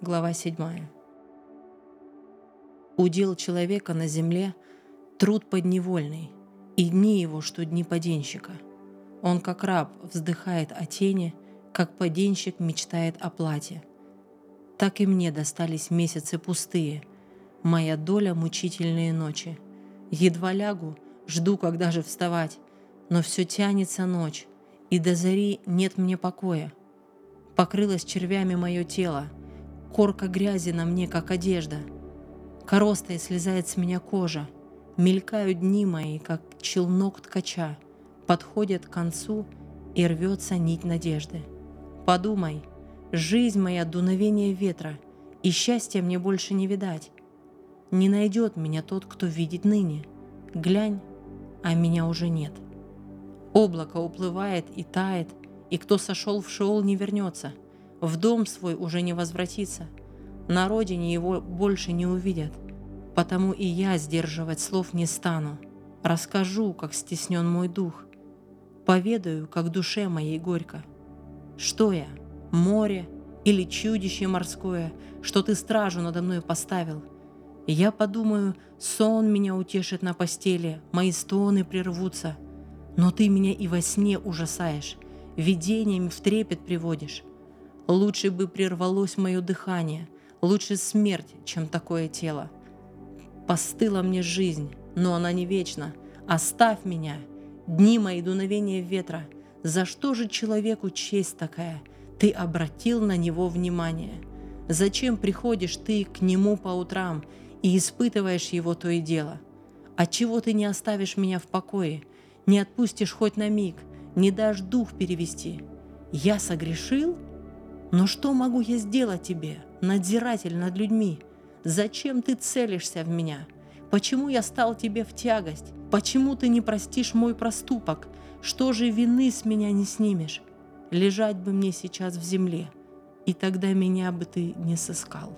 глава 7. Удел человека на земле – труд подневольный, и дни его, что дни поденщика. Он, как раб, вздыхает о тени, как поденщик мечтает о плате. Так и мне достались месяцы пустые, моя доля мучительные ночи. Едва лягу, жду, когда же вставать, но все тянется ночь, и до зари нет мне покоя. Покрылось червями мое тело, корка грязи на мне, как одежда. Коростой слезает с меня кожа, мелькают дни мои, как челнок ткача, подходят к концу и рвется нить надежды. Подумай, жизнь моя дуновение ветра, и счастья мне больше не видать. Не найдет меня тот, кто видит ныне. Глянь, а меня уже нет. Облако уплывает и тает, и кто сошел в Шеол не вернется, в дом свой уже не возвратится, на родине его больше не увидят, потому и я сдерживать слов не стану. Расскажу, как стеснен мой дух, поведаю, как душе моей горько. Что я, море или чудище морское, что ты стражу надо мной поставил? Я подумаю, сон меня утешит на постели, мои стоны прервутся, но ты меня и во сне ужасаешь, видениями в трепет приводишь. Лучше бы прервалось мое дыхание, лучше смерть, чем такое тело. Постыла мне жизнь, но она не вечна. Оставь меня, дни мои дуновения ветра. За что же человеку честь такая? Ты обратил на него внимание. Зачем приходишь ты к нему по утрам и испытываешь его то и дело? Отчего ты не оставишь меня в покое, не отпустишь хоть на миг, не дашь дух перевести? Я согрешил? Но что могу я сделать тебе, надзиратель над людьми? Зачем ты целишься в меня? Почему я стал тебе в тягость? Почему ты не простишь мой проступок? Что же вины с меня не снимешь? Лежать бы мне сейчас в земле, и тогда меня бы ты не сыскал.